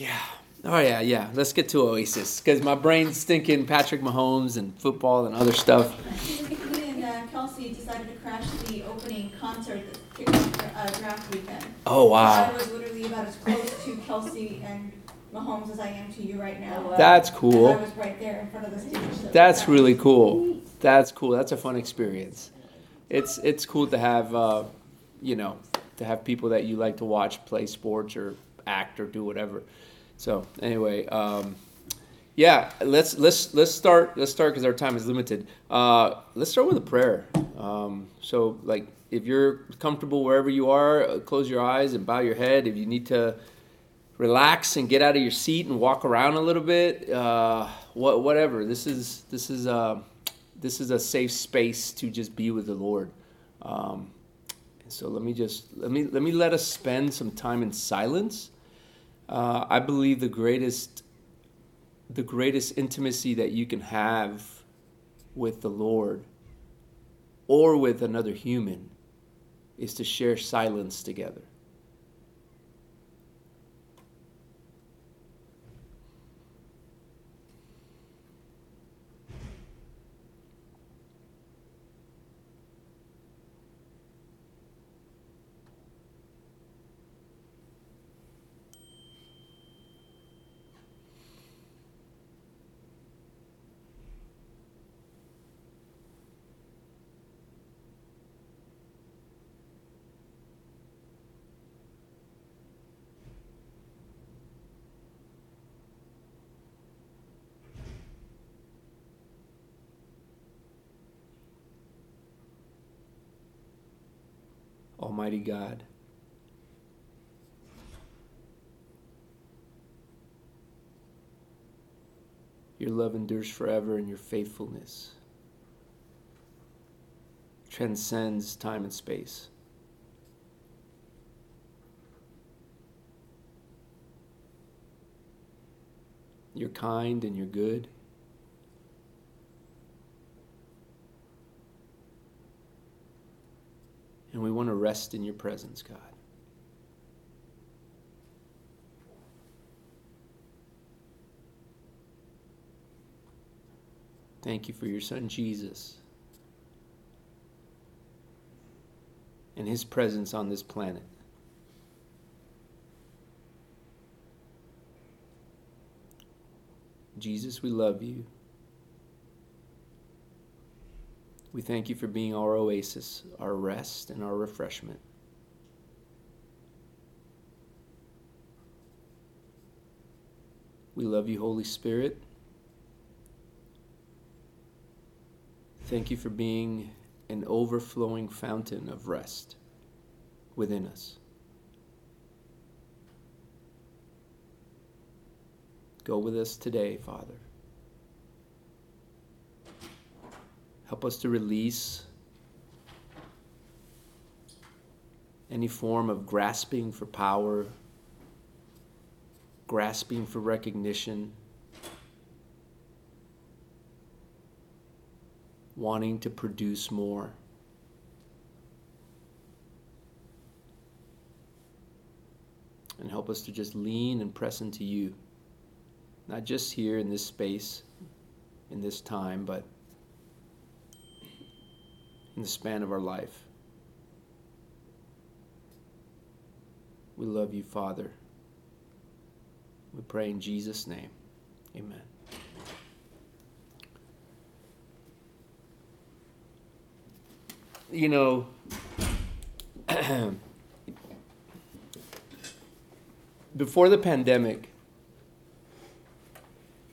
Yeah. Oh yeah, yeah. Let's get to Oasis because my brain's thinking Patrick Mahomes and football and other stuff. Me and uh, Kelsey decided to crash the opening concert that kicked off uh, draft weekend. Oh wow! I was literally about as close to Kelce and Mahomes as I am to you right now. that's And I cool. was right there in front of the stage. so That's that really cool. That's cool. That's a fun experience. It's it's cool to have uh, you know to have people that you like to watch play sports or act or do whatever. So anyway, um, yeah, let's let's let's start let's start because our time is limited. Uh, let's start with a prayer. Um, so like if you're comfortable wherever you are, uh, close your eyes and bow your head. If you need to relax and get out of your seat and walk around a little bit, uh, what whatever. This is this is uh, this is a safe space to just be with the Lord. Um, so let me just let me let me let us spend some time in silence. Uh, I believe the greatest the greatest intimacy that you can have with the Lord or with another human is to share silence together. Almighty God. Your love endures forever and your faithfulness transcends time and space. You're kind and you're good. And we want to rest in your presence, God. Thank you for your son Jesus and his presence on this planet. Jesus, we love you. We thank you for being our oasis, our rest, and our refreshment. We love you, Holy Spirit. Thank you for being an overflowing fountain of rest within us. Go with us today, Father. Help us to release any form of grasping for power, grasping for recognition, wanting to produce more. And help us to just lean and press into you, not just here in this space, in this time, but in the span of our life. We love you, Father. We pray in Jesus' name. Amen. You know, before the pandemic,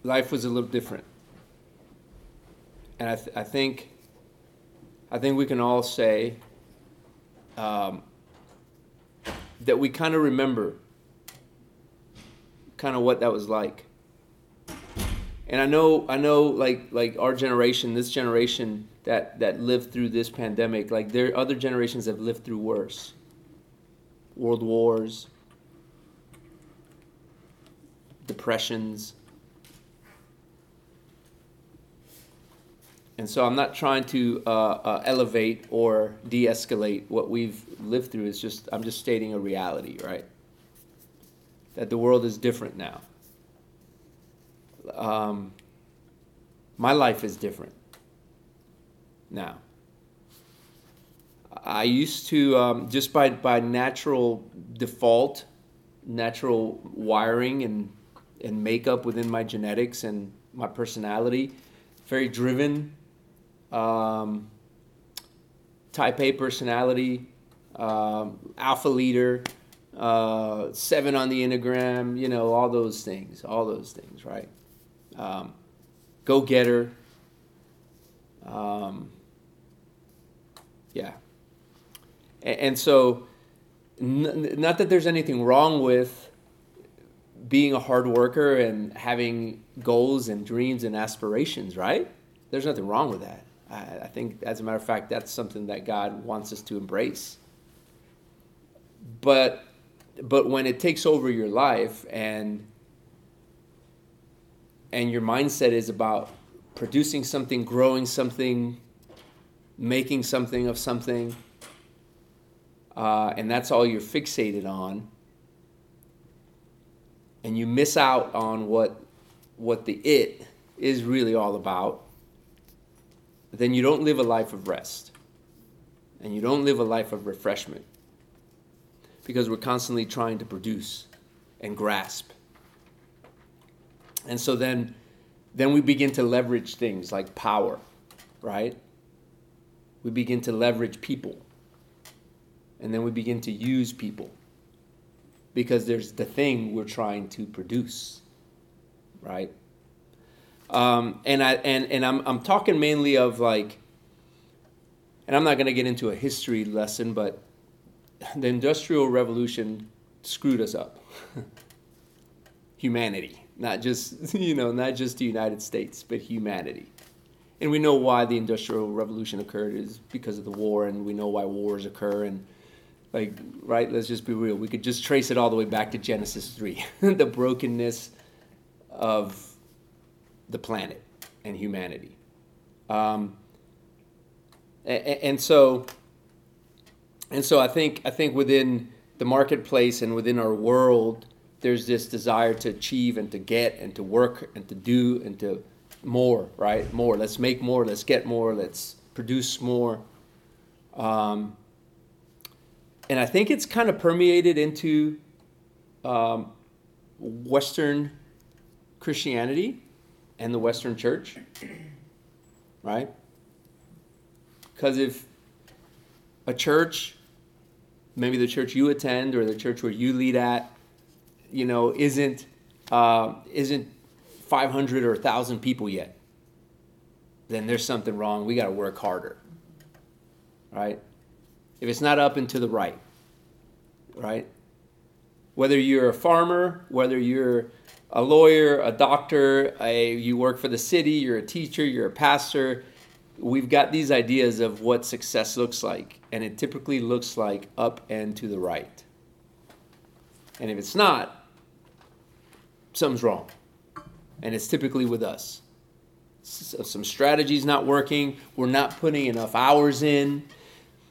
life was a little different. And I, th- I think I think we can all say um, that we kind of remember kind of what that was like. And I know, I know, like like our generation, this generation that that lived through this pandemic, like there other generations that have lived through worse. World wars, depressions. And so I'm not trying to uh, uh, elevate or de-escalate what we've lived through. It's just I'm just stating a reality, right? that the world is different now. Um, my life is different now. I used to um, just by by natural default, natural wiring and and makeup within my genetics and my personality, very driven, um, type A personality, um, alpha leader, uh, seven on the enneagram, you know, all those things, all those things, right? Um, go getter. Um, yeah. And, and so, n- not that there's anything wrong with being a hard worker and having goals and dreams and aspirations, right? There's nothing wrong with that. I, think, as a matter of fact, that's something that God wants us to embrace. But, but when it takes over your life and and your mindset is about producing something, growing something, making something of something, uh, and that's all you're fixated on, and you miss out on what what the it is really all about, then you don't live a life of rest, and you don't live a life of refreshment, because we're constantly trying to produce and grasp and so then, then we begin to leverage things like power, right? We begin to leverage people. And then we begin to use people because there's the thing we're trying to produce, right? Um, and I and, and I'm I'm talking mainly of like, and I'm not going to get into a history lesson, but the Industrial Revolution screwed us up. Humanity not just you know not just the United States, but humanity. And we know why the Industrial Revolution occurred is because of the war, and we know why wars occur. And like, right? Let's just be real. We could just trace it all the way back to Genesis three, the brokenness of the planet and humanity. Um, and, and so, and so, I think I think within the marketplace and within our world there's this desire to achieve and to get and to work and to do and to more, right? More. Let's make more. Let's get more. Let's produce more. Um, and I think it's kind of permeated into um, Western Christianity and the Western church, right? Because if a church, maybe the church you attend or the church where you lead at, you know, isn't uh, isn't 500 or 1,000 people yet, then there's something wrong. We got to work harder, right? If it's not up and to the right, right? Whether you're a farmer, whether you're a lawyer, a doctor, a, you work for the city, you're a teacher, you're a pastor, we've got these ideas of what success looks like, and it typically looks like up and to the right. And if it's not, something's wrong. And it's typically with us. Some strategies not working, we're not putting enough hours in.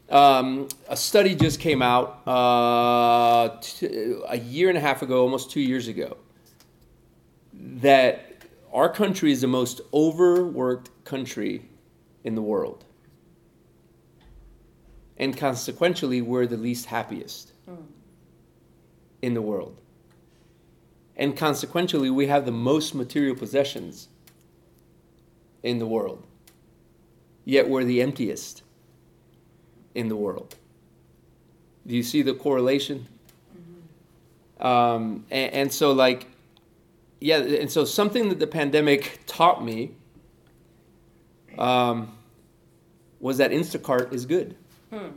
Um, a study just came out uh, t- a year and a half ago, almost two years ago, that our country is the most overworked country in the world. And consequently, we're the least happiest mm. in the world. And consequently, we have the most material possessions in the world. Yet we're the emptiest in the world. Do you see the correlation? Mm-hmm. Um, and, and so, like, yeah, and so something that the pandemic taught me um, was that Instacart is good. Hmm.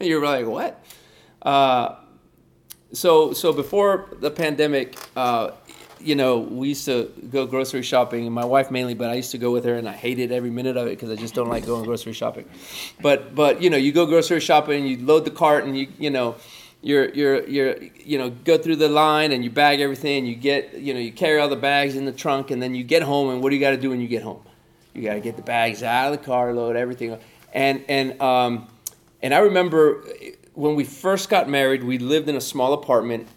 You're like, what? Uh, so so before the pandemic, uh, you know, we used to go grocery shopping, and my wife mainly, but I used to go with her, and I hated every minute of it because I just don't like going grocery shopping. But but you know, you go grocery shopping, you load the cart, and you you know. You're, you're, you're, you know, go through the line and you bag everything. and You get, you know, you carry all the bags in the trunk, and then you get home. And what do you got to do when you get home? You got to get the bags out of the car, load everything, and and um, and I remember when we first got married, we lived in a small apartment,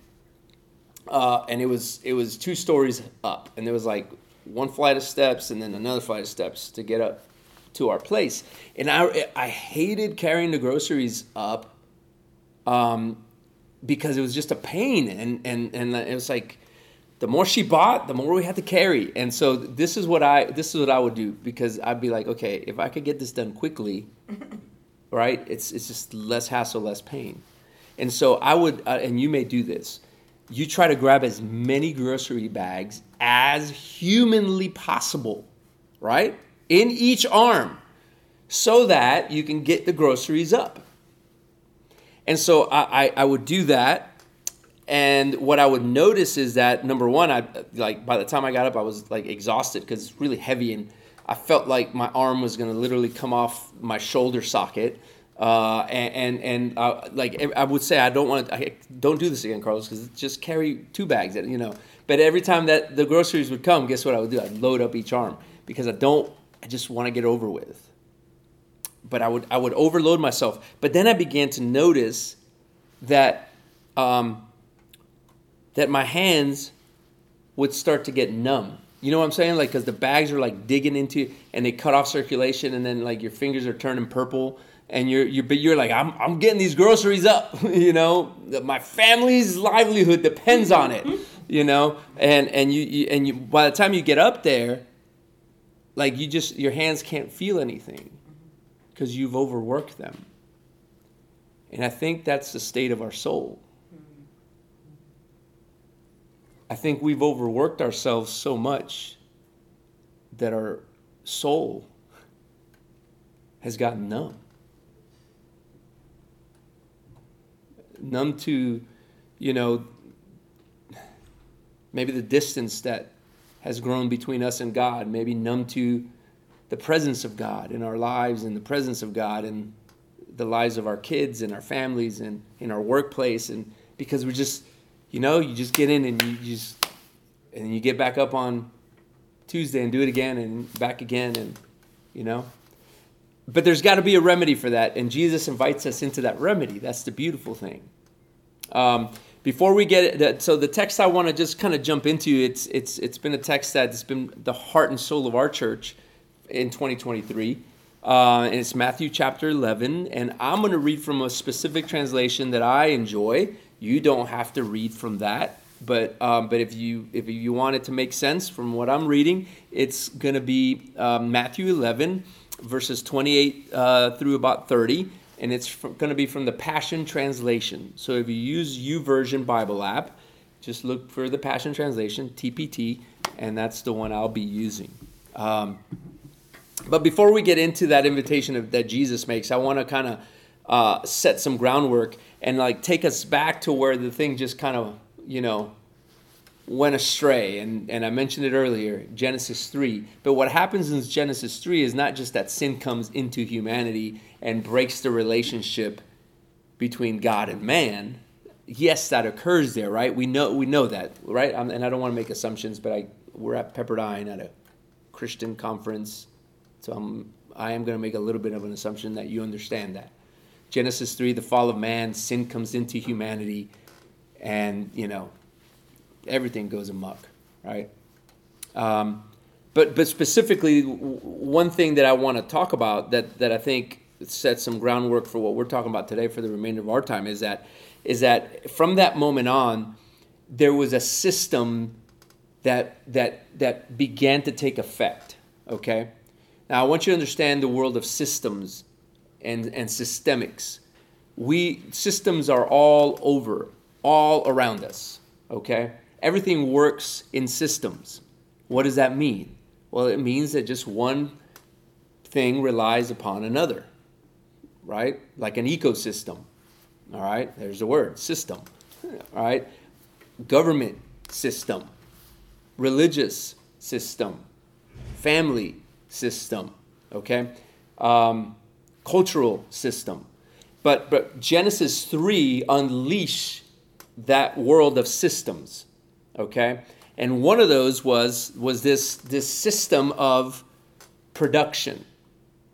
uh, and it was it was two stories up, and there was like one flight of steps and then another flight of steps to get up to our place. And I I hated carrying the groceries up, um, because it was just a pain, and and and it was like. The more she bought, the more we had to carry, and so this is what I this is what I would do because I'd be like, okay, if I could get this done quickly, right? It's it's just less hassle, less pain. And so I would, uh, and you may do this. You try to grab as many grocery bags as humanly possible, right? In each arm, so that you can get the groceries up. And so I, I, I would do that. And what I would notice is that number one, I like by the time I got up, I was like exhausted because it's really heavy and I felt like my arm was going to literally come off my shoulder socket. Uh, and and, and uh, like I would say, I don't want to, don't do this again, Carlos, because just carry two bags, you know. But every time that the groceries would come, guess what I would do? I'd load up each arm because I don't, I just want to get over with. But I would I would overload myself. But then I began to notice that um, that my hands would start to get numb you know what I'm saying? Like, because the bags are like digging into, and they cut off circulation, and then like your fingers are turning purple, and you're you're but you're like, I'm I'm getting these groceries up. you know, my family's livelihood depends on it. Mm-hmm. You know, and and you, you and you by the time you get up there, like you just your hands can't feel anything because you've overworked them. And I think that's the state of our soul. I think we've overworked ourselves so much that our soul has gotten numb. Numb to, you know, maybe the distance that has grown between us and God, maybe numb to the presence of God in our lives and the presence of God in the lives of our kids and our families and in our workplace and because we're just you know, you just get in and you just and you get back up on Tuesday and do it again and back again and you know. But there's got to be a remedy for that, and Jesus invites us into that remedy. That's the beautiful thing. Um, before we get it, so the text I want to just kind of jump into, it's it's it's been a text that's been the heart and soul of our church in 2023. Uh, and it's Matthew chapter 11. And I'm going to read from a specific translation that I enjoy. You don't have to read from that, but um, but if you if you want it to make sense from what I'm reading, it's going to be um, Matthew 11 verses 28 uh, through about 30, and it's going to be from the Passion Translation. So if you use YouVersion Bible app, just look for the Passion Translation TPT, and that's the one I'll be using. Um, but before we get into that invitation of, that Jesus makes, I want to kind of uh, set some groundwork and like take us back to where the thing just kind of you know went astray and, and i mentioned it earlier genesis 3 but what happens in genesis 3 is not just that sin comes into humanity and breaks the relationship between god and man. Yes that occurs there right? We know we know that right? And i don't want to make assumptions but i we're at pepperdine at a christian conference so i'm i am going to make a little bit of an assumption that you understand that. Genesis 3, the fall of man, sin comes into humanity, and, you know, everything goes amok, right? Um, but, but specifically, one thing that I want to talk about that, that I think sets some groundwork for what we're talking about today for the remainder of our time is that, is that from that moment on, there was a system that, that, that began to take effect, okay? Now, I want you to understand the world of systems and, and systemics. We systems are all over, all around us. Okay? Everything works in systems. What does that mean? Well, it means that just one thing relies upon another, right? Like an ecosystem. All right? There's the word system. All right? Government system, religious system, family system. Okay? Um, cultural system. But, but Genesis 3 unleash that world of systems, okay? And one of those was, was this, this system of production,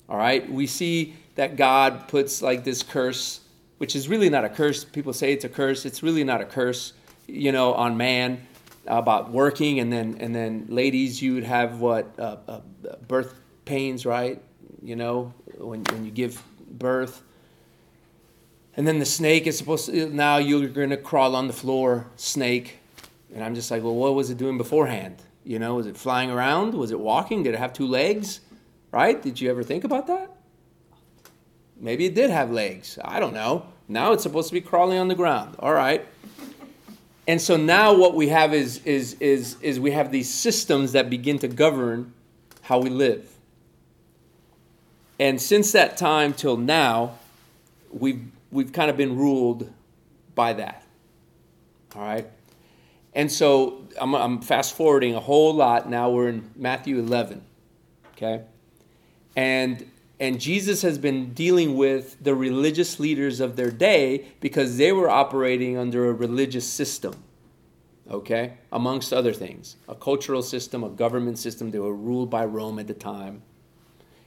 all right? We see that God puts like this curse which is really not a curse. People say it's a curse. It's really not a curse, you know, on man about working, and then and then ladies, you would have what uh, uh, birth pains, right? You know, when when you give birth. And then the snake is supposed to, now you're going to crawl on the floor, snake. And I'm just like, well, what was it doing beforehand? You know, was it flying around? Was it walking? Did it have two legs? Right? Did you ever think about that? Maybe it did have legs. I don't know. Now it's supposed to be crawling on the ground. All right. And so now what we have is, is, is, is we have these systems that begin to govern how we live. And since that time till now, we've, we've kind of been ruled by that. All right? And so I'm, I'm fast forwarding a whole lot. Now we're in Matthew 11. Okay? And and Jesus has been dealing with the religious leaders of their day because they were operating under a religious system, okay, amongst other things. A cultural system, a government system. They were ruled by Rome at the time.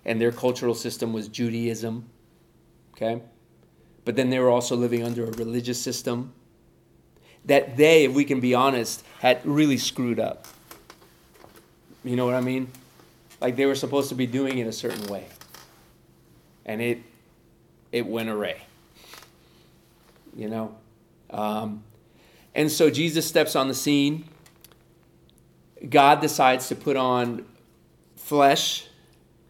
And their cultural system was Judaism, okay? But then they were also living under a religious system that they, if we can be honest, had really screwed up. You know what I mean? Like they were supposed to be doing it a certain way and it it went array. You know, um, and so Jesus steps on the scene. God decides to put on flesh.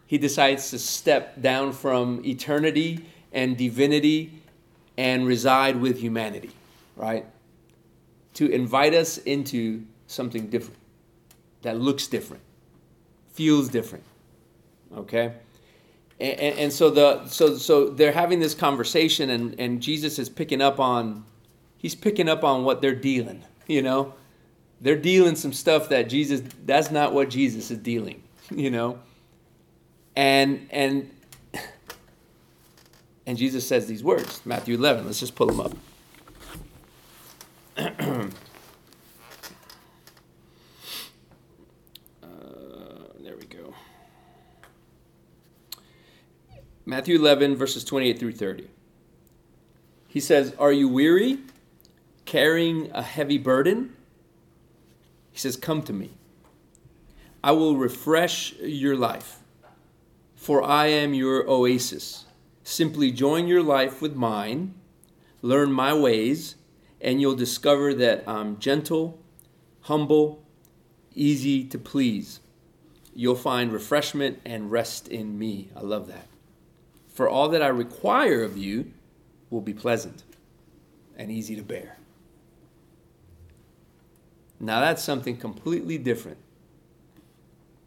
He decides to step down from eternity and divinity and reside with humanity, right? To invite us into something different that looks different, feels different, okay? and, and, so the so so they're having this conversation and and jesus is picking up on he's picking up on what they're dealing you know? They're dealing some stuff that jesus that's not what jesus is dealing you know? And and and jesus says these words matthew 11 let's just pull them up Uh, Matthew 11, verses 28 through 30. He says, Are you weary, carrying a heavy burden? He says, Come to me. I will refresh your life, for I am your oasis. Simply join your life with mine, learn my ways, and you'll discover that I'm gentle, humble, easy to please. You'll find refreshment and rest in me. I love that. For all that I require of you will be pleasant and easy to bear. Now that's something completely different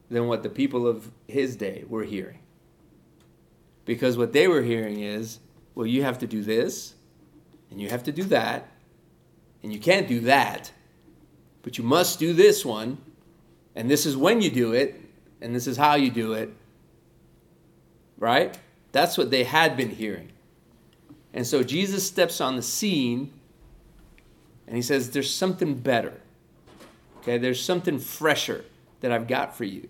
than what the people of his day were hearing. Because what they were hearing is, well, you have to do this, and you have to do that, and you can't do that, but you must do this one, and this is when you do it, and this is how you do it. Right? That's what they had been hearing. And so Jesus steps on the scene and he says, There's something better. Okay, there's something fresher that I've got for you.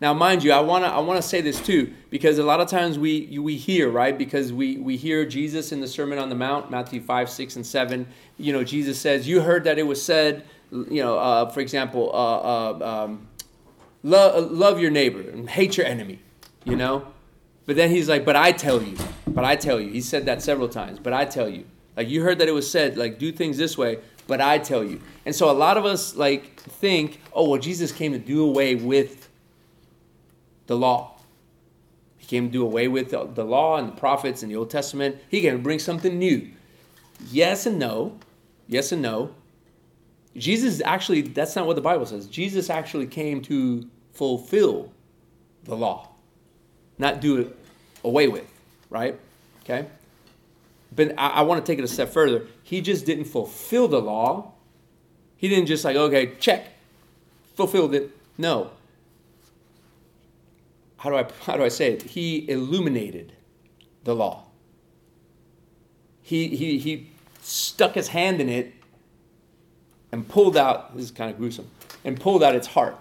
Now, mind you, I want to I wanna say this too, because a lot of times we, we hear, right? Because we, we hear Jesus in the Sermon on the Mount, Matthew 5, 6, and 7. You know, Jesus says, You heard that it was said, you know, uh, for example, uh, uh, um, love, love your neighbor and hate your enemy, you know? But then he's like, but I tell you, but I tell you. He said that several times, but I tell you. Like you heard that it was said, like do things this way, but I tell you. And so a lot of us like think, oh well, Jesus came to do away with the law. He came to do away with the, the law and the prophets and the Old Testament. He came to bring something new. Yes and no. Yes and no. Jesus actually, that's not what the Bible says. Jesus actually came to fulfill the law, not do it away with, right? Okay? But I, I want to take it a step further. He just didn't fulfill the law. He didn't just like, okay, check, fulfilled it. No. How do I how do I say it? He illuminated the law. He he he stuck his hand in it and pulled out this is kind of gruesome and pulled out its heart.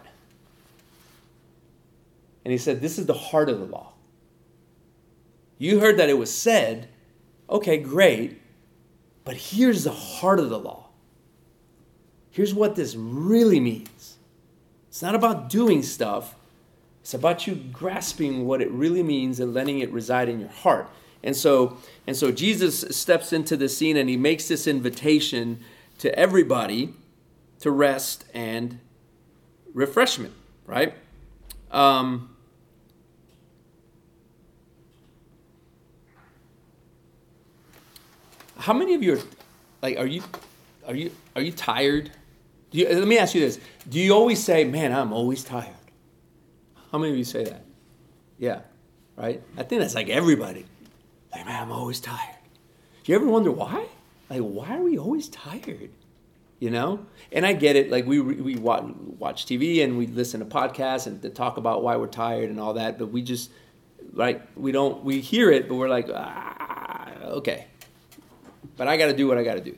And he said, This is the heart of the law. You heard that it was said, Okay, great. But here's the heart of the law. Here's what this really means it's not about doing stuff, it's about you grasping what it really means and letting it reside in your heart. And so, and so Jesus steps into the scene and he makes this invitation to everybody to rest and refreshment, right? Um, how many of you are like are you are you are you tired? You, let me ask you this: Do you always say, "Man, I'm always tired"? How many of you say that? Yeah, right. I think that's like everybody. Like, man, I'm always tired. Do you ever wonder why? Like, why are we always tired? You know? And I get it. Like, we we watch, TV and we listen to podcasts and to talk about why we're tired and all that. But we just like we don't we hear it, but we're like, ah, okay. But I got to do what I got to do.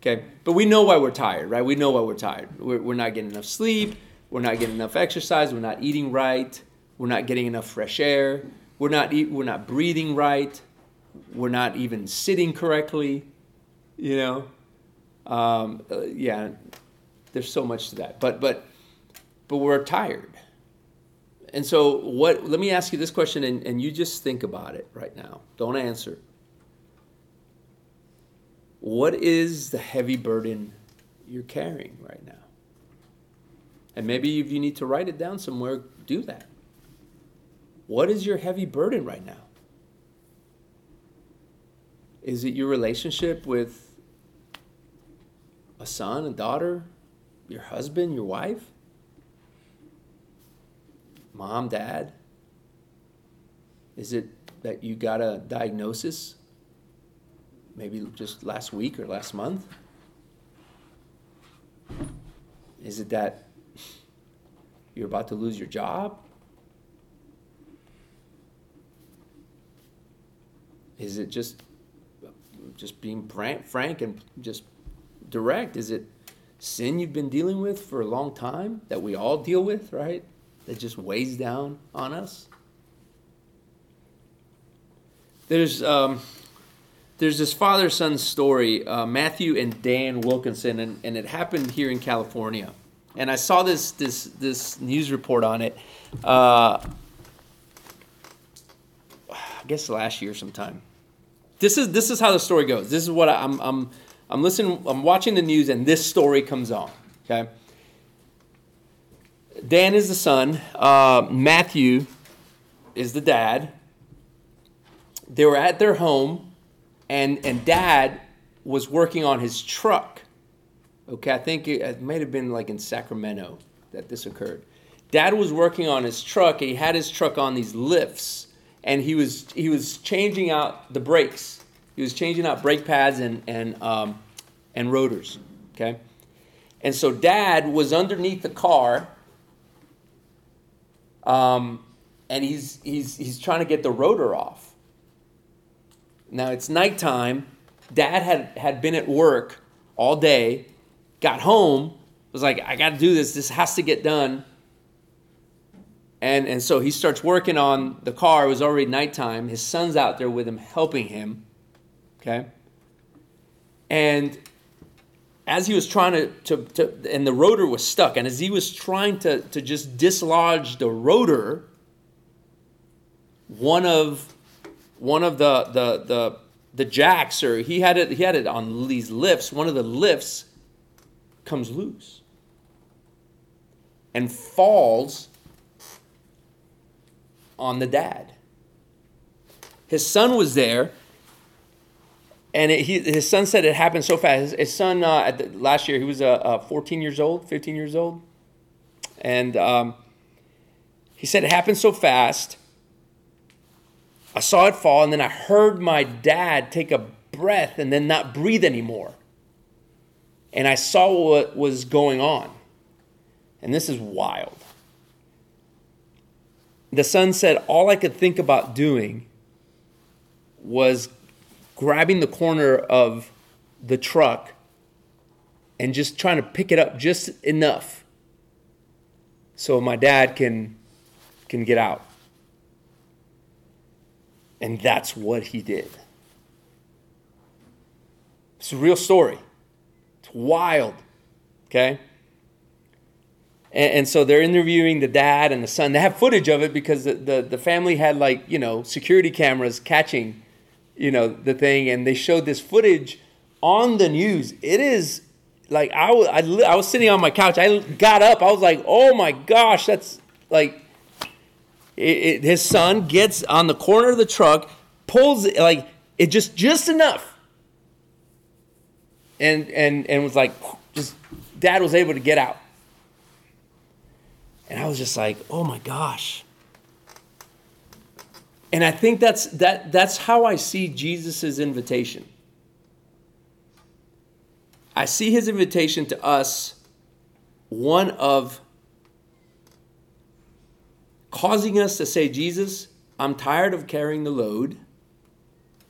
Okay. But we know why we're tired, right? We know why we're tired. We're, we're not getting enough sleep. We're not getting enough exercise. We're not eating right. We're not getting enough fresh air. We're not eat, we're not breathing right. We're not even sitting correctly. You know, um, uh, yeah. There's so much to that, but but but we're tired. And so, what? Let me ask you this question, and, and you just think about it right now. Don't answer. What is the heavy burden you're carrying right now? And maybe if you need to write it down somewhere, do that. What is your heavy burden right now? Is it your relationship with a son, a daughter, your husband, your wife? Mom, dad? Is it that you got a diagnosis maybe just last week or last month? Is it that you're about to lose your job? Is it just just being frank and just direct? Is it sin you've been dealing with for a long time that we all deal with, right? That just weighs down on us? There's um, there's this father son story, uh, Matthew and Dan Wilkinson, and, and it happened here in California. And I saw this this this news report on it. Uh, I guess last year sometime. This is this is how the story goes. This is what I, I'm I'm I'm listening. I'm watching the news, and this story comes on. Okay. Dan is the son. Uh, Matthew is the dad. They were at their home and and dad was working on his truck. Okay, I think it, it might have been like in Sacramento that this occurred. Dad was working on his truck, and he had his truck on these lifts, and he was he was changing out the brakes. He was changing out brake pads and and um, and rotors. Okay, and so Dad was underneath the car, um, and he's he's he's trying to get the rotor off now it's nighttime. Dad had, had been at work all day, got home, was like, I got to do this. This has to get done. And, and so he starts working on the car. It was already nighttime. His son's out there with him, helping him. Okay? And as he was trying to, to, to, and the rotor was stuck, and as he was trying to, to just dislodge the rotor, one of one of the the the the jacks or he had it he had it on these lifts one of the lifts comes loose and falls on the dad. His son was there and it, he, his son said it happened so fast. His, his son uh, the, last year he was uh, uh, 14 years old 15 years old. And um, he said it happened so fast. I saw it fall, and then I heard my dad take a breath and then not breathe anymore. And I saw what was going on. And this is wild. The son said, All I could think about doing was grabbing the corner of the truck and just trying to pick it up just enough so my dad can, can get out. And that's what he did. It's a real story. It's wild. Okay? And, and, so they're interviewing the dad and the son. They have footage of it because the, the, the family had like, you know, security cameras catching, you know, the thing. And they showed this footage on the news. It is like, I was, I, was sitting on my couch. I got up. I was like, oh my gosh, that's like, it, it, his son gets on the corner of the truck, pulls like, it just, just enough. And, and, and was like, just, dad was able to get out. And I was just like, oh my gosh. And I think that's, that, that's how I see Jesus' invitation. I see his invitation to us one of causing us to say, Jesus, I'm tired of carrying the load,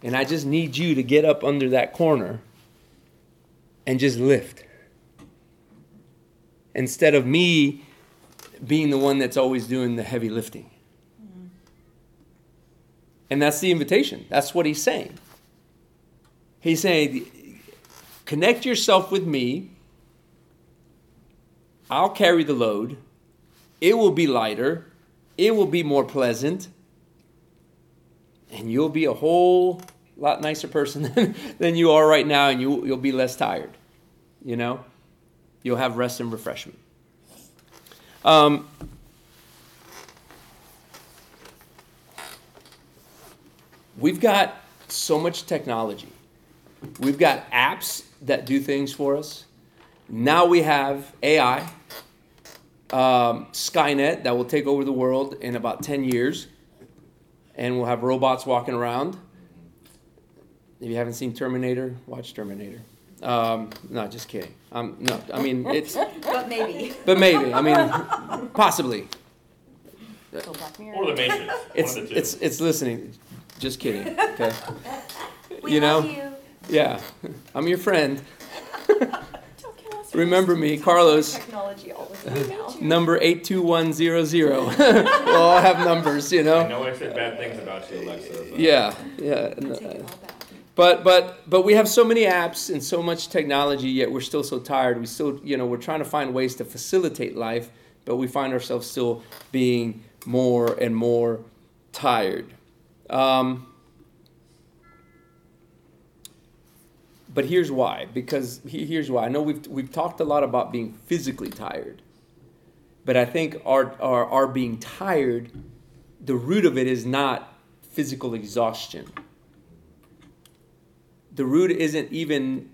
and I just need you to get up under that corner and just lift. Instead of me being the one that's always doing the heavy lifting. And that's the invitation. That's what he's saying. He's saying, connect yourself with me. I'll carry the load. It will be lighter. It will be more pleasant. And you'll be a whole lot nicer person than, than you are right now, and you, you'll be less tired. You know? You'll have rest and refreshment. Um, we've got so much technology. We've got apps that do things for us. Now we have AI, um, Skynet, that will take over the world in about 10 years. And we'll have robots walking around. If you haven't seen Terminator, watch Terminator. Um, no, just kidding. Um, no, I mean it's. but maybe. But maybe. I mean, possibly. Or the Matrix. It's it's it's listening. Just kidding. Okay. We you know. you. Yeah, I'm your friend. Remember me, Carlos. Technology all the time now. Number eight two one zero zero. We'll all have numbers, you know. I know. know I said bad things about you, Alexa. but- Yeah, yeah. But but but we have so many apps and so much technology, yet we're still so tired. We still, you know, we're trying to find ways to facilitate life, but we find ourselves still being more and more tired. Um, but here's why. Because here's why. I know we've we've talked a lot about being physically tired, but I think our our, our being tired, the root of it is not physical exhaustion the root isn't even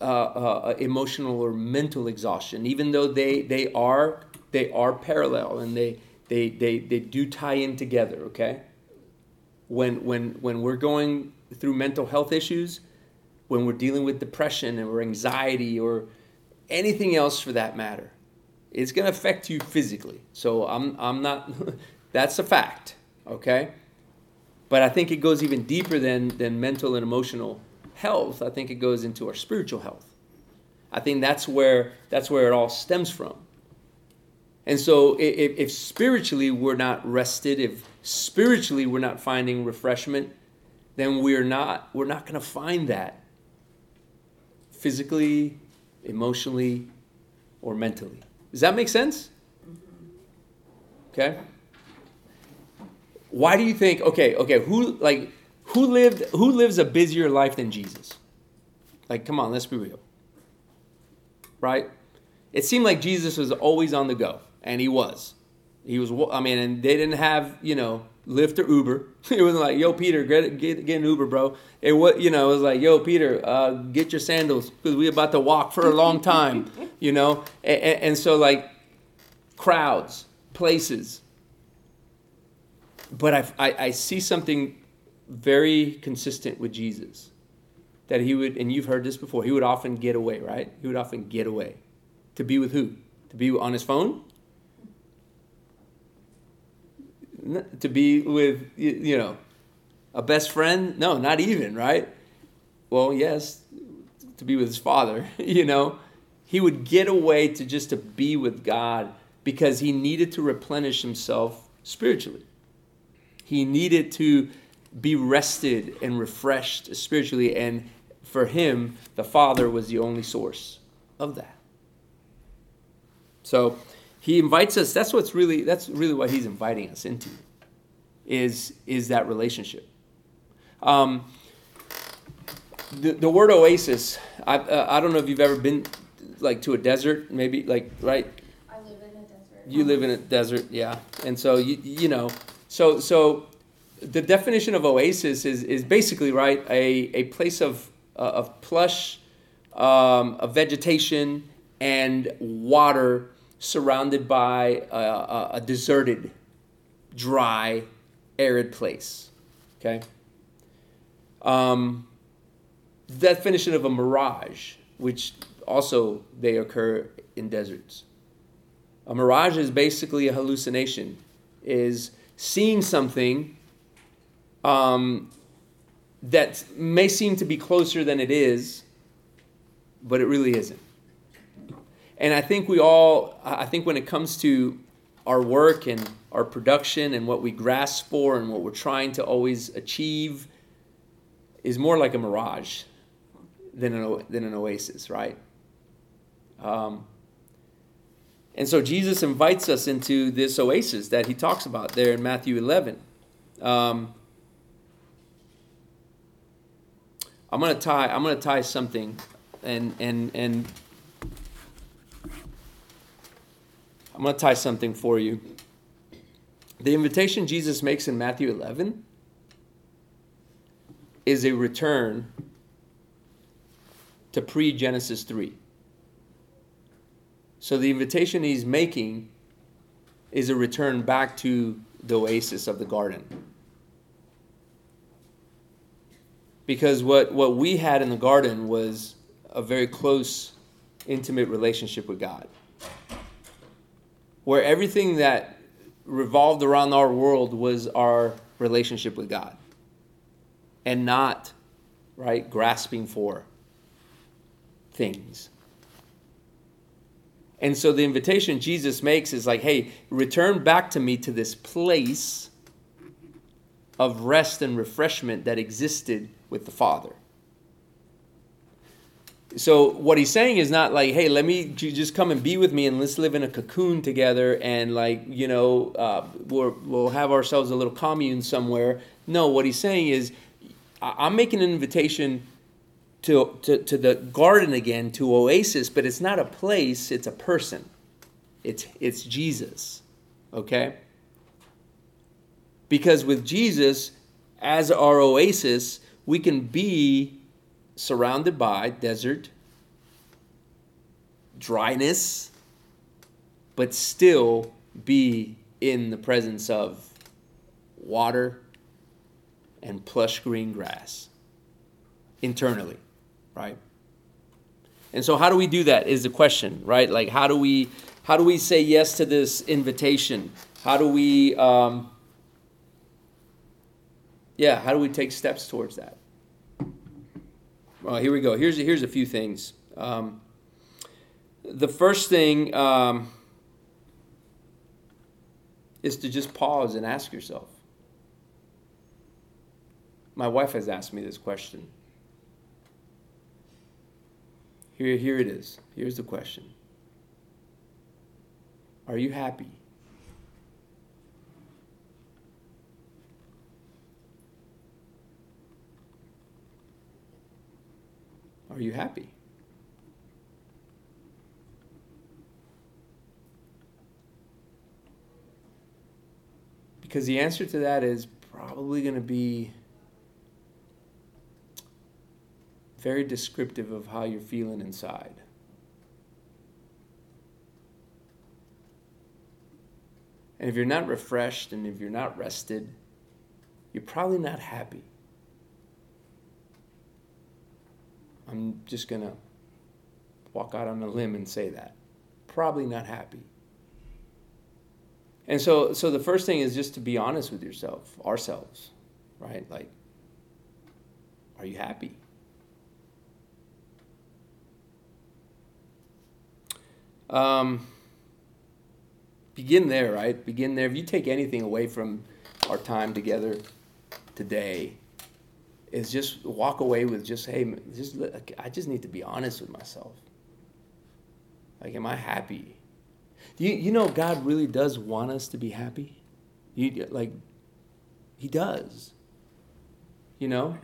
uh, uh, emotional or mental exhaustion, even though they, they are they are parallel and they, they, they, they do tie in together. Okay, when when when we're going through mental health issues, when we're dealing with depression or anxiety or anything else for that matter, it's going to affect you physically. So I'm I'm not. that's a fact. Okay, but I think it goes even deeper than than mental and emotional health, I think it goes into our spiritual health. I think that's where that's where it all stems from. And so if, if spiritually we're not rested, if spiritually we're not finding refreshment, then we're not we're not going to find that physically, emotionally, or mentally. Does that make sense? Mm-hmm. Okay? Why do you think okay, okay, who like who lived who lives a busier life than Jesus? Like, come on, let's be real. Right? It seemed like Jesus was always on the go, and he was. He was. I mean, and they didn't have you know Lyft or Uber. It wasn't like, yo, Peter, get get, get an Uber, bro. It was you know it was like, yo, Peter, uh, get your sandals because we about to walk for a long time, you know. And, and so like crowds, places. But I, I, I see something very consistent with Jesus. That he would, and you've heard this before, he would often get away, right? He would often get away. To be with who? To be on his phone? To be with, you know, a best friend? No, not even, right? Well, yes, to be with his father, you know. He would get away to just to be with God because he needed to replenish himself spiritually. He needed to be rested and refreshed spiritually and for him, the Father was the only source of that. So he invites us, that's what's really that's really what he's inviting us into is is that relationship. Um, the, the word oasis, I, uh, I don't know if you've ever been like to a desert, maybe like right I live in a desert. you live in a desert, yeah, and so you you know, so so the definition of oasis is is basically right a a place of uh, of plush, um, of vegetation and water surrounded by a, a, a deserted, dry, arid place. Okay. Um, definition of a mirage, which also they occur in deserts. A mirage is basically a hallucination, is seeing something um, that may seem to be closer than it is, but it really isn't. And I think we all, I think when it comes to our work and our production and what we grasp for and what we're trying to always achieve is more like a mirage than an, than an oasis, right? Um, and so Jesus invites us into this oasis that he talks about there in Matthew 11. Um, I'm gonna tie. I'm gonna tie something, and and and I'm gonna tie something for you. The invitation Jesus makes in Matthew 11 is a return to pre Genesis 3. So the invitation he's making is a return back to the oasis of the garden. Because what, what we had in the garden was a very close, intimate relationship with God. Where everything that revolved around our world was our relationship with God. And not, right, grasping for things. And so the invitation Jesus makes is like, hey, return back to me to this place of rest and refreshment that existed with the Father. So what he's saying is not like, hey, let me just come and be with me and let's live in a cocoon together and like, you know, uh, we'll, we'll have ourselves a little commune somewhere. No, what he's saying is, I'm making an invitation to, to, to the garden again, to Oasis, but it's not a place, it's a person. It's, it's Jesus, okay? Because with Jesus as our oasis, we can be surrounded by desert, dryness, but still be in the presence of water and plush green grass internally, right? And so how do we do that is the question, right? Like how do we how do we say yes to this invitation? How do we um, yeah, how do we take steps towards that? Well, here we go. Here's here's a few things. Um, the first thing um, is to just pause and ask yourself. My wife has asked me this question. Here, here it is. Here's the question Are you happy? Are you happy? Because the answer to that is probably going to be very descriptive of how you're feeling inside. And if you're not refreshed and if you're not rested, you're probably not happy. I'm just going to walk out on a limb and say that. Probably not happy. And so so the first thing is just to be honest with yourself, ourselves, right? Like are you happy? Um, begin there, right? Begin there. If you take anything away from our time together today, is just walk away with just hey, just I just need to be honest with myself. Like, am I happy? You you know God really does want us to be happy. You like, He does. You know.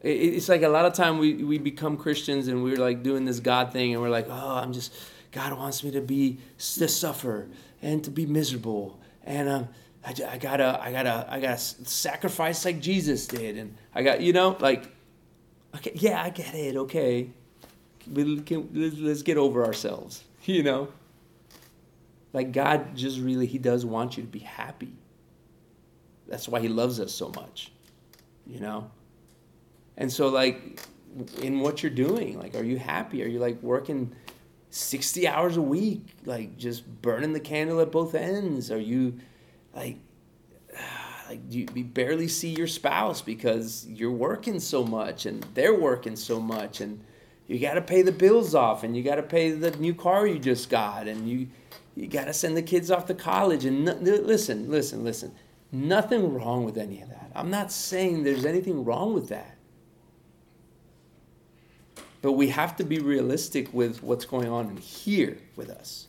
It's like a lot of time we, we become Christians and we're like doing this God thing and we're like, oh, I'm just, God wants me to be, to suffer and to be miserable. And um, I, I gotta, I gotta, I gotta sacrifice like Jesus did. And I got, you know, like, okay, yeah, I get it. Okay. We can, let's get over ourselves, you know? Like God just really, He does want you to be happy. That's why He loves us so much, you know? And so, like, in what you're doing, like, are you happy? Are you like working 60 hours a week, like just burning the candle at both ends? Are you like, like you, barely see your spouse because you're working so much and they're working so much and you got to pay the bills off and you got to pay the new car you just got and you you got to send the kids off to college and no, listen listen listen nothing wrong with any of that i'm not saying there's anything wrong with that but we have to be realistic with what's going on in here with us.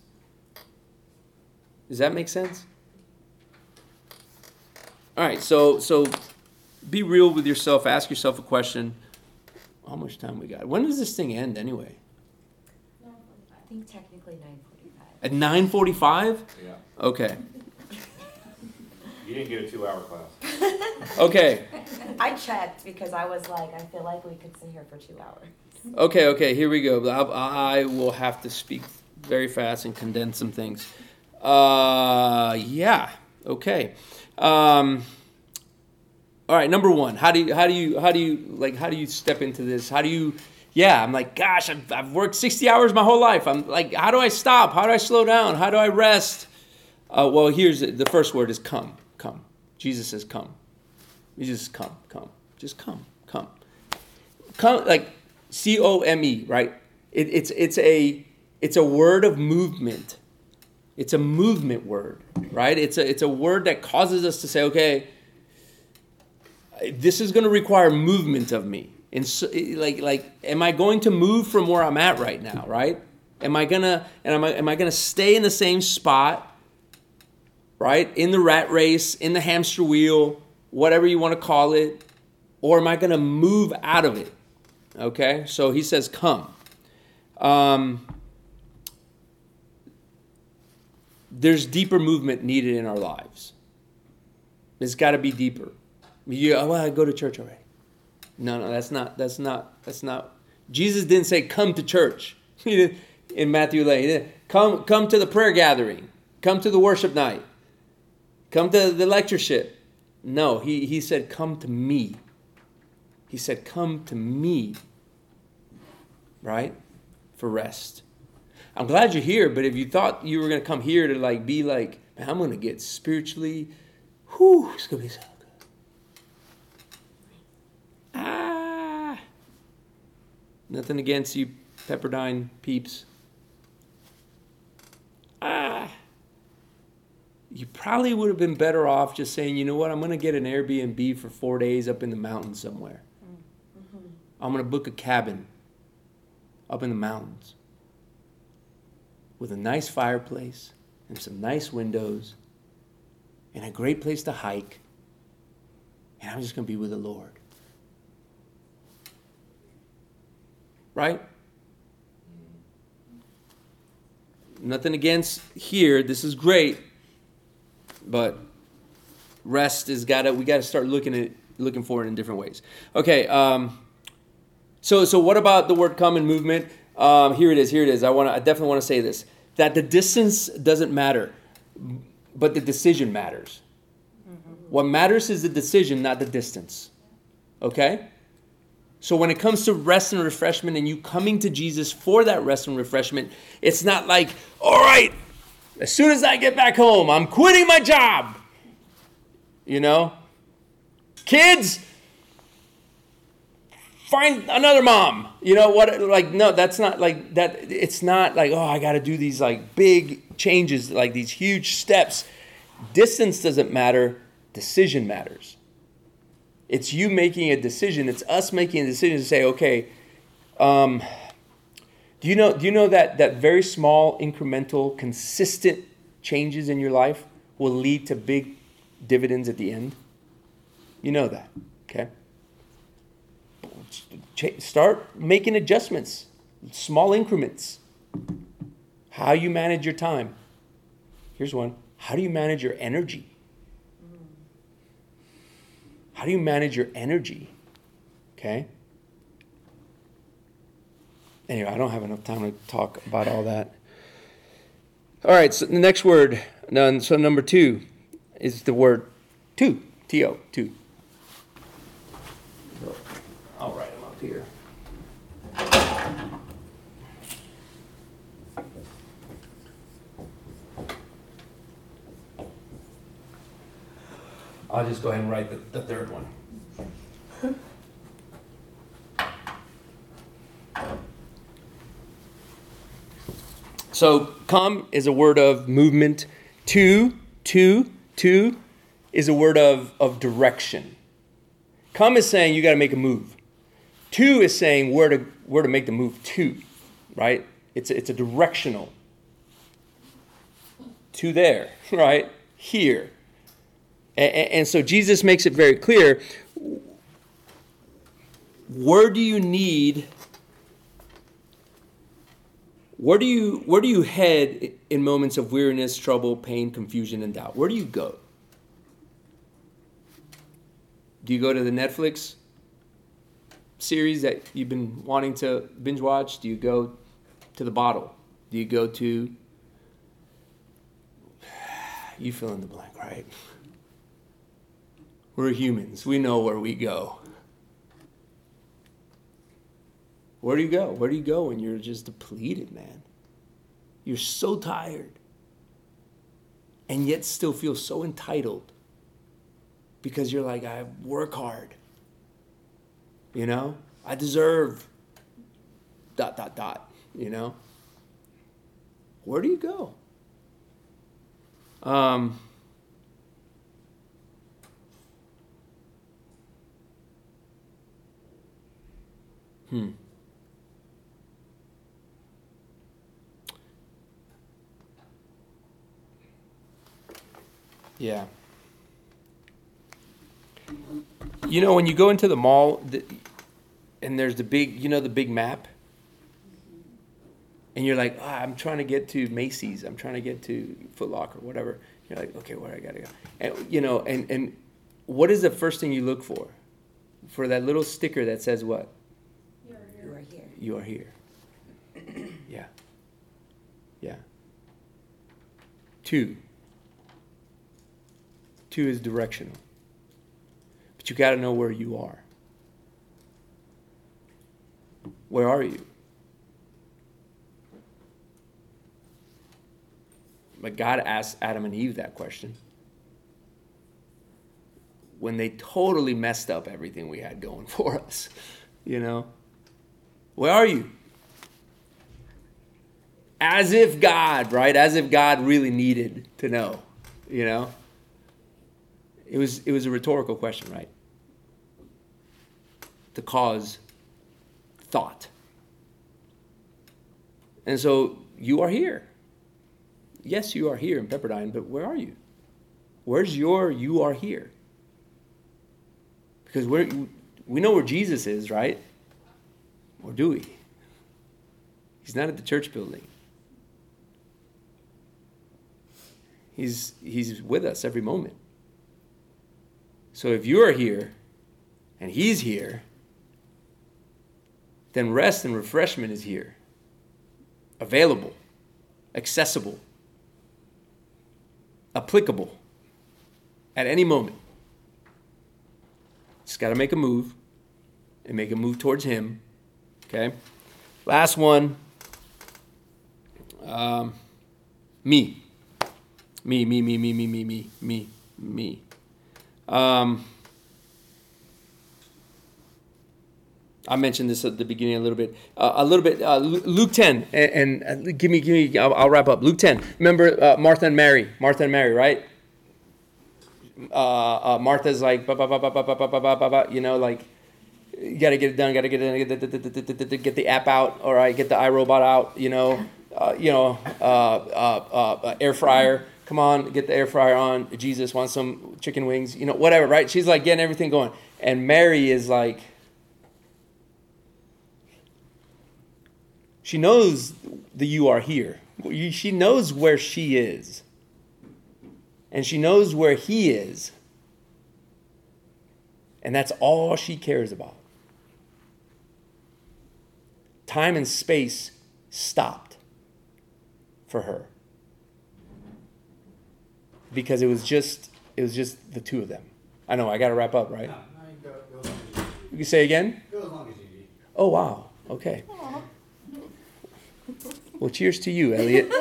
Does that make sense? All right, so so be real with yourself. Ask yourself a question. How much time we got? When does this thing end anyway? I think technically nine forty-five. At nine forty-five? Yeah. Okay. You didn't get a two-hour class. Okay. I checked because I was like, I feel like we could sit here for two hours. Okay, okay, here we go. I, I will have to speak very fast and condense some things. Uh, yeah, okay. Um, all right, number one, how do you, how do you, how do you, like, how do you step into this? How do you, yeah, I'm like, gosh, I've, I've worked 60 hours my whole life. I'm like, how do I stop? How do I slow down? How do I rest? Uh, well, here's the first word is come, come. Jesus says, come. You just come, come, just come, come. Come, like, C O M E, right? It, it's, it's, a, it's a word of movement. It's a movement word, right? It's a, it's a word that causes us to say, okay, this is going to require movement of me. And so, like, like, am I going to move from where I'm at right now, right? Am I gonna, and am I, am I gonna stay in the same spot, right? In the rat race, in the hamster wheel, whatever you want to call it, or am I gonna move out of it? Okay, so he says, Come. Um, there's deeper movement needed in our lives. It's got to be deeper. You, oh, well, I go to church already. No, no, that's not. That's not. That's not. Jesus didn't say, "Come to church." in Matthew 11, come, come to the prayer gathering. Come to the worship night. Come to the lectureship. No, he, he said, "Come to me." He said, Come to me, right? For rest. I'm glad you're here, but if you thought you were to come here to like be like, man, I'm to get spiritually, whew, it's to be so good. Ah. Nothing against you, Pepperdine peeps. Ah. You probably would have been better off just saying, you know what, I'm to get an Airbnb for four days up in the mountains somewhere. I'm going to book a cabin up in the mountains with a nice fireplace and some nice windows and a great place to hike. And I'm just going to be with the Lord. Right? Nothing against here. This is great. But rest is got to we got to start looking at looking for it in different ways. Okay, um, so, so what about the word come and movement? Um, here it is. Here it is. I want. I definitely want to say this: that the distance doesn't matter, but the decision matters. Mm-hmm. What matters is the decision, not the distance. Okay. So when it comes to rest and refreshment, and you coming to Jesus for that rest and refreshment, it's not like, all right, as soon as I get back home, I'm quitting my job. You know, kids, find another mom. You know what? Like, no, that's not like that. It's not like, oh, I got to do these like big changes, like these huge steps. Distance doesn't matter, decision matters. It's you making a decision. It's us making a decision to say, okay, um, do you know? Do you know that that very small, incremental, consistent changes in your life will lead to big dividends at the end? You know that, okay? Start making adjustments, small increments. How you manage your time. Here's one. How do you manage your energy? How do you manage your energy? Okay? Anyway, I don't have enough time to talk about all that. All right, so the next word, so number two is the word two, T O, two. I'll write them up here. I'll just go ahead and write the, the third one. So, come is a word of movement. To, to, to is a word of, of direction. Come is saying you got to make a move. To is saying where to, where to make the move to, right? It's a, it's a directional. To there, right? Here. And, and so Jesus makes it very clear where do you need where do you where do you head in moments of weariness, trouble, pain, confusion, and doubt? Where do you go? Do you go to the Netflix series that you've been wanting to binge watch? Do you go to the bottle? Do you go to you fill in the blank, right? We're humans. We know where we go. Where do you go? Where do you go when you're just depleted, man? You're so tired. And yet still feel so entitled because you're like, I work hard. You know? I deserve dot, dot, dot. You know? Where do you go? Um, hmm. Yeah. You know, when you go into the mall and there's the big, you know, the big map, and you're like, ah, I'm trying to get to Macy's, I'm trying to get to Foot Locker, whatever. You're like, okay, where I gotta go, and you know, and and what is the first thing you look for? For that little sticker that says what? You are here. Yeah. Yeah. Two. Two is directional. But you got to know where you are. Where are you? But God asked Adam and Eve that question when they totally messed up everything we had going for us. You know? Where are you? As if God, right? As if God really needed to know, you know? It was it was a rhetorical question, right? To cause thought. And so you are here. Yes, you are here in Pepperdine, but where are you? Where's your you are here? Because we're, we know where Jesus is, right? Or do we? He's not at the church building. He's, he's with us every moment. So if you are here and he's here, then rest and refreshment is here, available, accessible, applicable at any moment. Just got to make a move and make a move towards him. Okay? Last one. Um, me. Me, me, me, me, me, me, me, me, me. Um, I mentioned this at the beginning a little bit. Uh, a little bit. Uh, Luke 10, and, and uh, give me, give me. I'll, I'll, wrap up. Luke 10. Remember uh, Martha and Mary. Martha and Mary, right? uh, uh, Martha's like, you know, like, you gotta get it done, gotta get it get the, get the app out, all right, get the iRobot out, you know, uh, you know, uh, uh, uh, air fryer, come on, get the air fryer on. Jesus wants some chicken wings, you know, whatever, right? She's like getting everything going. And Mary is like, she knows that you are here. She knows where she is. And she knows where he is. And that's all she cares about. Time and space stopped for her. Because it was just it was just the two of them. I know, I gotta wrap up, right? No, no, you go, go as long as you- You can say again? go as long as you need. Oh wow. Okay. Well, cheers to you, Elliot.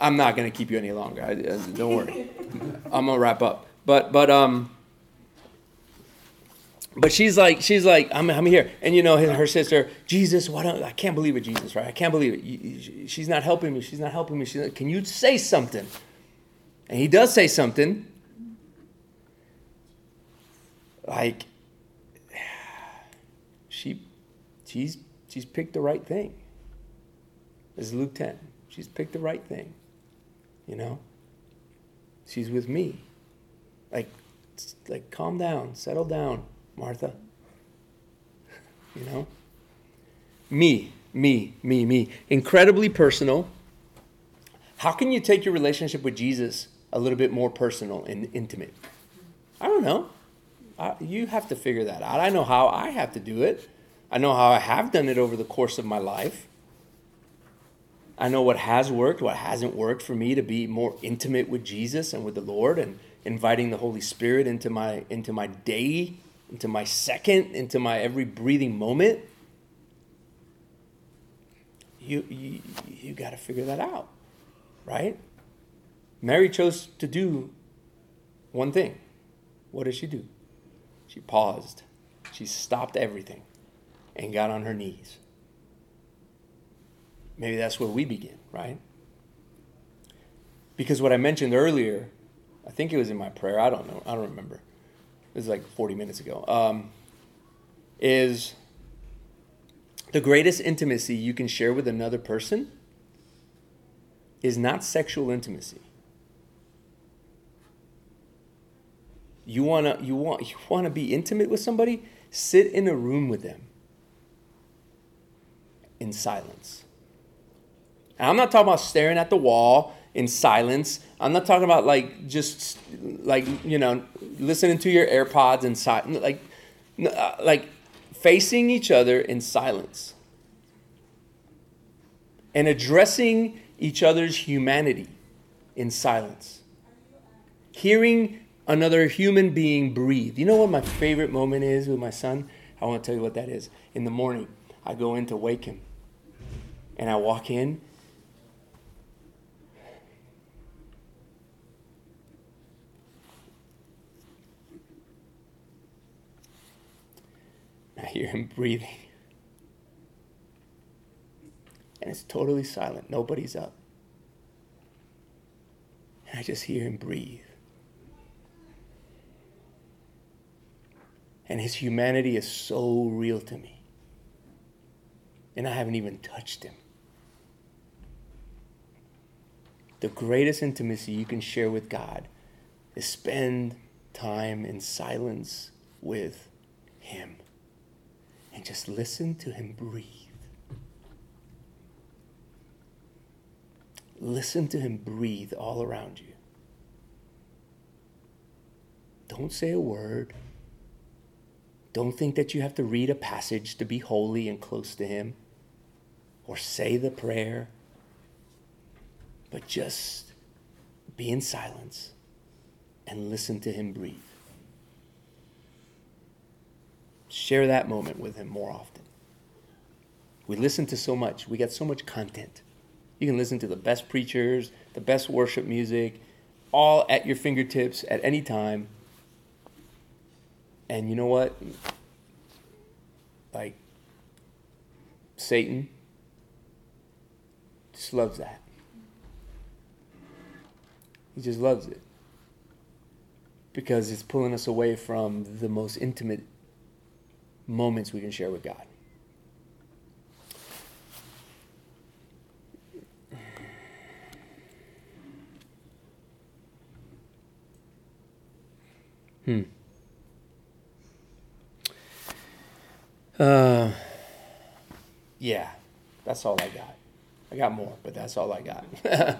I'm not gonna keep you any longer. I, uh, don't worry. I'm gonna wrap up. But but um. But she's like she's like I'm I'm here, and you know his, her sister Jesus. Why don't I can't believe it, Jesus? Right? I can't believe it. She's not helping me. She's not helping me. She's not, can you say something? And he does say something. Like she she's she's picked the right thing. This is Luke 10. She's picked the right thing. You know? She's with me. Like like calm down, settle down, Martha. You know? Me, me, me, me. Incredibly personal. How can you take your relationship with Jesus a little bit more personal and intimate? I don't know. I, you have to figure that out. I know how I have to do it. I know how I have done it over the course of my life. I know what has worked, what hasn't worked for me to be more intimate with Jesus and with the Lord and inviting the Holy Spirit into my into my day, into my second, into my every breathing moment. You you, you got to figure that out. Right? Mary chose to do one thing. What did she do? She paused. She stopped everything and got on her knees. Maybe that's where we begin, right? Because what I mentioned earlier, I think it was in my prayer, I don't know, I don't remember. It was like 40 minutes ago. Um, is the greatest intimacy you can share with another person is not sexual intimacy. You wanna you want you wanna be intimate with somebody? Sit in a room with them in silence. And I'm not talking about staring at the wall in silence. I'm not talking about like just like you know listening to your AirPods in silence. Like uh, like facing each other in silence and addressing each other's humanity in silence. Hearing another human being breathe. You know what my favorite moment is with my son? I want to tell you what that is. In the morning, I go in to wake him. And I walk in. Hear him breathing. And it's totally silent. Nobody's up. And I just hear him breathe. And his humanity is so real to me. And I haven't even touched him. The greatest intimacy you can share with God is spend time in silence with him and just listen to him breathe. Listen to him breathe all around you. Don't say a word. Don't think that you have to read a passage to be holy and close to him or say the prayer, but just be in silence and listen to him breathe. Share that moment with him more often. We listen to so much, we get so much content. You can listen to the best preachers, the best worship music, all at your fingertips at any time. And you know what? Like, Satan just loves that. He just loves it. because it's pulling us away from the most intimate moments we can share with God. Hmm. Uh, yeah, that's all I got. I got more, but that's all I got.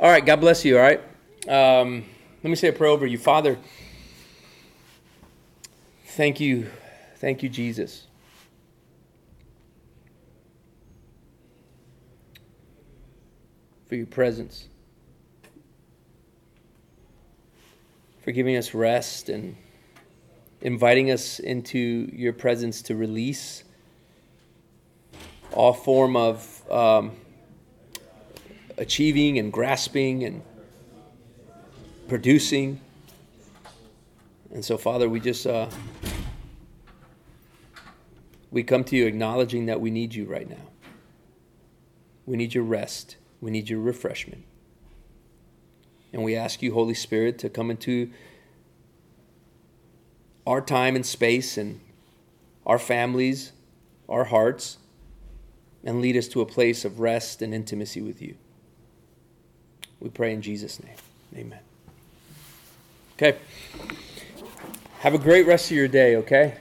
all right, God bless you, all right? Um, let me say a prayer over you. Father, thank you. Thank you, Jesus. For your presence, for giving us rest and inviting us into your presence to release all form of um, achieving and grasping and producing. And so, Father, we just uh, we come to you acknowledging that we need you right now. We need your rest. We need your refreshment. And we ask you, Holy Spirit, to come into our time and space and our families, our hearts, and lead us to a place of rest and intimacy with you. We pray in Jesus' name. Amen. Okay. Have a great rest of your day, okay?